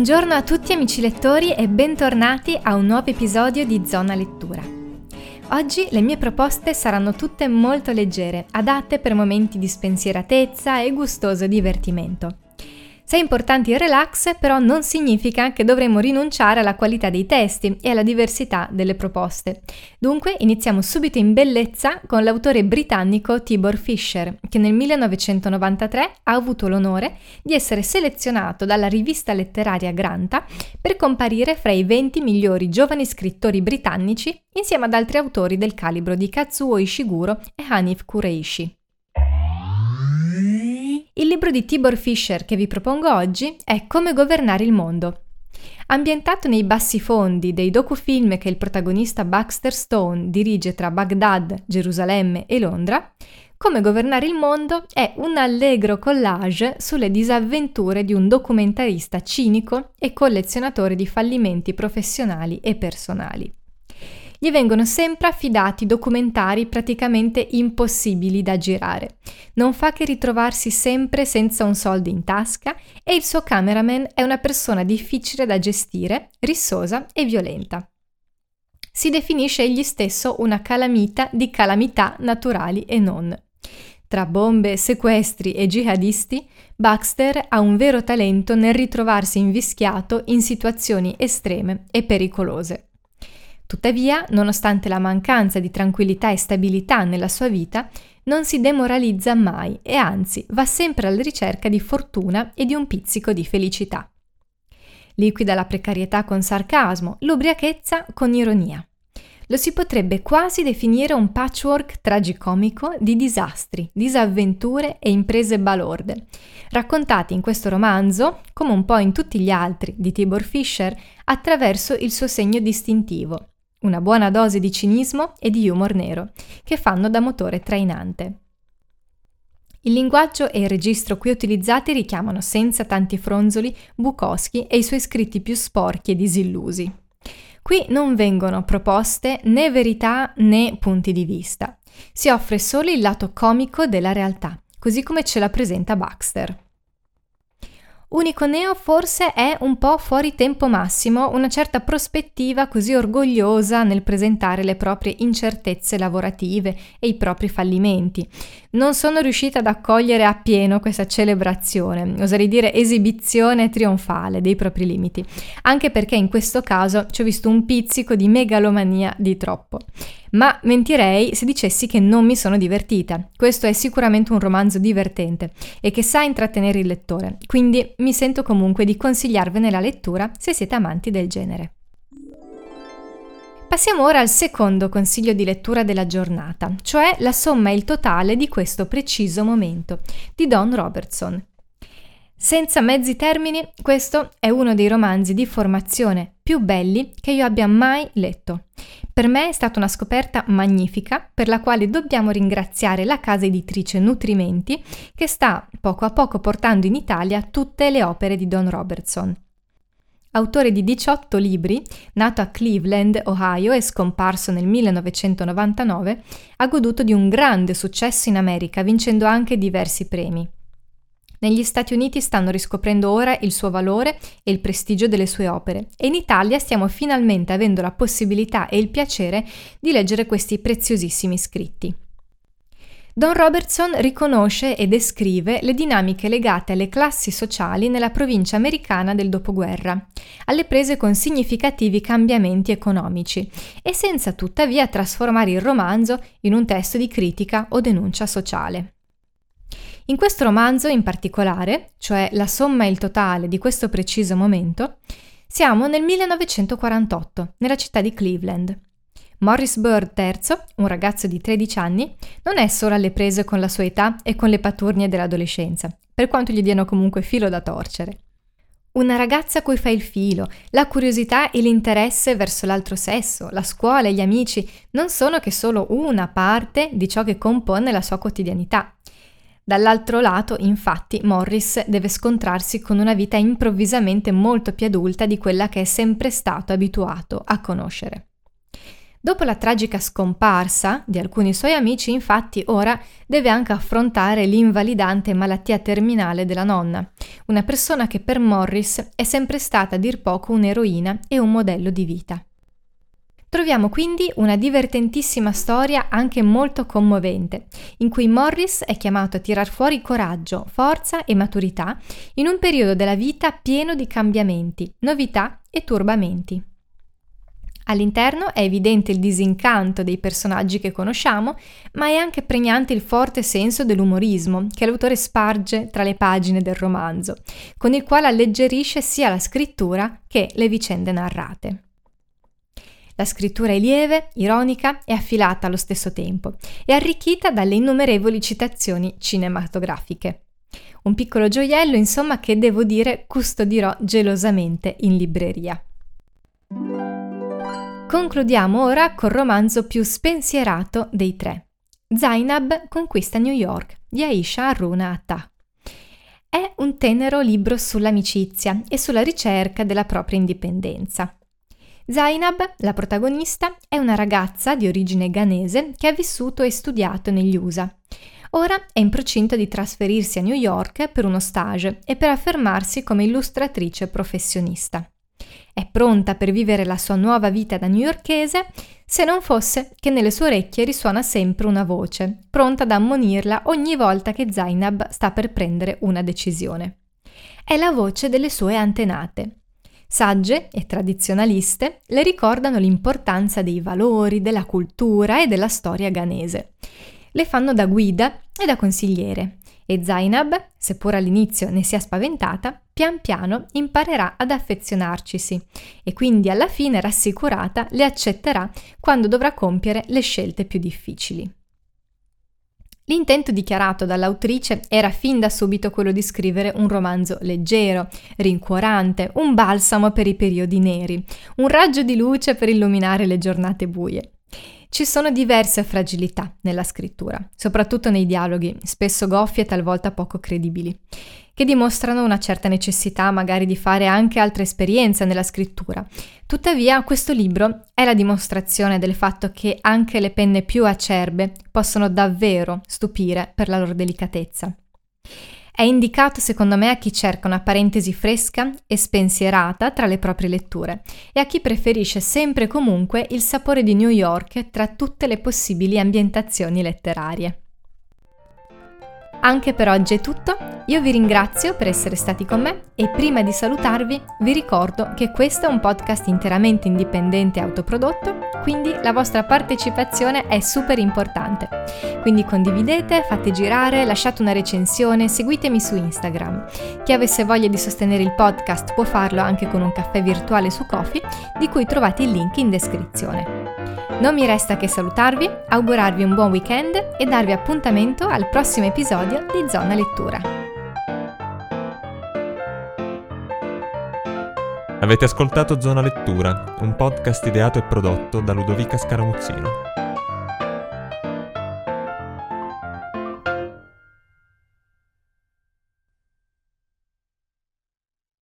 Buongiorno a tutti amici lettori e bentornati a un nuovo episodio di Zona Lettura. Oggi le mie proposte saranno tutte molto leggere, adatte per momenti di spensieratezza e gustoso divertimento. Se è importante il relax, però non significa che dovremmo rinunciare alla qualità dei testi e alla diversità delle proposte. Dunque iniziamo subito in bellezza con l'autore britannico Tibor Fisher, che nel 1993 ha avuto l'onore di essere selezionato dalla rivista letteraria Granta per comparire fra i 20 migliori giovani scrittori britannici insieme ad altri autori del calibro di Kazuo Ishiguro e Hanif Kureishi. Il libro di Tibor Fischer che vi propongo oggi è Come governare il mondo. Ambientato nei bassi fondi dei docufilm che il protagonista Baxter Stone dirige tra Baghdad, Gerusalemme e Londra, Come governare il mondo è un allegro collage sulle disavventure di un documentarista cinico e collezionatore di fallimenti professionali e personali gli vengono sempre affidati documentari praticamente impossibili da girare. Non fa che ritrovarsi sempre senza un soldo in tasca e il suo cameraman è una persona difficile da gestire, rissosa e violenta. Si definisce egli stesso una calamita di calamità naturali e non. Tra bombe, sequestri e jihadisti, Baxter ha un vero talento nel ritrovarsi invischiato in situazioni estreme e pericolose. Tuttavia, nonostante la mancanza di tranquillità e stabilità nella sua vita, non si demoralizza mai e anzi va sempre alla ricerca di fortuna e di un pizzico di felicità. Liquida la precarietà con sarcasmo, l'ubriachezza con ironia. Lo si potrebbe quasi definire un patchwork tragicomico di disastri, disavventure e imprese balorde, raccontati in questo romanzo, come un po' in tutti gli altri di Tibor Fischer, attraverso il suo segno distintivo, una buona dose di cinismo e di humor nero, che fanno da motore trainante. Il linguaggio e il registro qui utilizzati richiamano senza tanti fronzoli Bukowski e i suoi scritti più sporchi e disillusi. Qui non vengono proposte né verità né punti di vista. Si offre solo il lato comico della realtà, così come ce la presenta Baxter. Unico Neo forse è un po' fuori tempo massimo, una certa prospettiva così orgogliosa nel presentare le proprie incertezze lavorative e i propri fallimenti. Non sono riuscita ad accogliere appieno questa celebrazione, oserei dire esibizione trionfale dei propri limiti, anche perché in questo caso ci ho visto un pizzico di megalomania di troppo. Ma mentirei se dicessi che non mi sono divertita. Questo è sicuramente un romanzo divertente e che sa intrattenere il lettore, quindi mi sento comunque di consigliarvene la lettura se siete amanti del genere. Passiamo ora al secondo consiglio di lettura della giornata, cioè La somma e il totale di questo preciso momento, di Don Robertson. Senza mezzi termini, questo è uno dei romanzi di formazione più belli che io abbia mai letto. Per me è stata una scoperta magnifica per la quale dobbiamo ringraziare la casa editrice Nutrimenti che sta poco a poco portando in Italia tutte le opere di Don Robertson. Autore di 18 libri, nato a Cleveland, Ohio e scomparso nel 1999, ha goduto di un grande successo in America, vincendo anche diversi premi. Negli Stati Uniti stanno riscoprendo ora il suo valore e il prestigio delle sue opere e in Italia stiamo finalmente avendo la possibilità e il piacere di leggere questi preziosissimi scritti. Don Robertson riconosce e descrive le dinamiche legate alle classi sociali nella provincia americana del dopoguerra, alle prese con significativi cambiamenti economici e senza tuttavia trasformare il romanzo in un testo di critica o denuncia sociale. In questo romanzo in particolare, cioè la somma e il totale di questo preciso momento, siamo nel 1948, nella città di Cleveland. Morris Bird III, un ragazzo di 13 anni, non è solo alle prese con la sua età e con le paturnie dell'adolescenza, per quanto gli diano comunque filo da torcere. Una ragazza a cui fa il filo, la curiosità e l'interesse verso l'altro sesso, la scuola e gli amici non sono che solo una parte di ciò che compone la sua quotidianità. Dall'altro lato, infatti, Morris deve scontrarsi con una vita improvvisamente molto più adulta di quella che è sempre stato abituato a conoscere. Dopo la tragica scomparsa di alcuni suoi amici, infatti, ora deve anche affrontare l'invalidante malattia terminale della nonna, una persona che per Morris è sempre stata a dir poco un'eroina e un modello di vita. Troviamo quindi una divertentissima storia anche molto commovente, in cui Morris è chiamato a tirar fuori coraggio, forza e maturità in un periodo della vita pieno di cambiamenti, novità e turbamenti. All'interno è evidente il disincanto dei personaggi che conosciamo, ma è anche pregnante il forte senso dell'umorismo che l'autore sparge tra le pagine del romanzo, con il quale alleggerisce sia la scrittura che le vicende narrate. La scrittura è lieve, ironica e affilata allo stesso tempo e arricchita dalle innumerevoli citazioni cinematografiche. Un piccolo gioiello, insomma, che devo dire custodirò gelosamente in libreria. Concludiamo ora col romanzo più spensierato dei tre. Zainab conquista New York di Aisha Aruna Atta. È un tenero libro sull'amicizia e sulla ricerca della propria indipendenza. Zainab, la protagonista, è una ragazza di origine ghanese che ha vissuto e studiato negli USA. Ora è in procinto di trasferirsi a New York per uno stage e per affermarsi come illustratrice professionista. È pronta per vivere la sua nuova vita da newyorkese, se non fosse che nelle sue orecchie risuona sempre una voce, pronta ad ammonirla ogni volta che Zainab sta per prendere una decisione. È la voce delle sue antenate. Sagge e tradizionaliste le ricordano l'importanza dei valori, della cultura e della storia ghanese. Le fanno da guida e da consigliere e Zainab, seppur all'inizio ne sia spaventata, pian piano imparerà ad affezionarcisi e quindi alla fine rassicurata le accetterà quando dovrà compiere le scelte più difficili. L'intento dichiarato dall'autrice era fin da subito quello di scrivere un romanzo leggero, rincuorante, un balsamo per i periodi neri, un raggio di luce per illuminare le giornate buie. Ci sono diverse fragilità nella scrittura, soprattutto nei dialoghi, spesso goffi e talvolta poco credibili, che dimostrano una certa necessità magari di fare anche altre esperienze nella scrittura. Tuttavia, questo libro è la dimostrazione del fatto che anche le penne più acerbe possono davvero stupire per la loro delicatezza. È indicato secondo me a chi cerca una parentesi fresca e spensierata tra le proprie letture e a chi preferisce sempre e comunque il sapore di New York tra tutte le possibili ambientazioni letterarie. Anche per oggi è tutto, io vi ringrazio per essere stati con me e prima di salutarvi vi ricordo che questo è un podcast interamente indipendente e autoprodotto, quindi la vostra partecipazione è super importante. Quindi condividete, fate girare, lasciate una recensione, seguitemi su Instagram. Chi avesse voglia di sostenere il podcast può farlo anche con un caffè virtuale su Coffee, di cui trovate il link in descrizione. Non mi resta che salutarvi, augurarvi un buon weekend e darvi appuntamento al prossimo episodio di Zona Lettura. Avete ascoltato Zona Lettura, un podcast ideato e prodotto da Ludovica Scaramuzzino.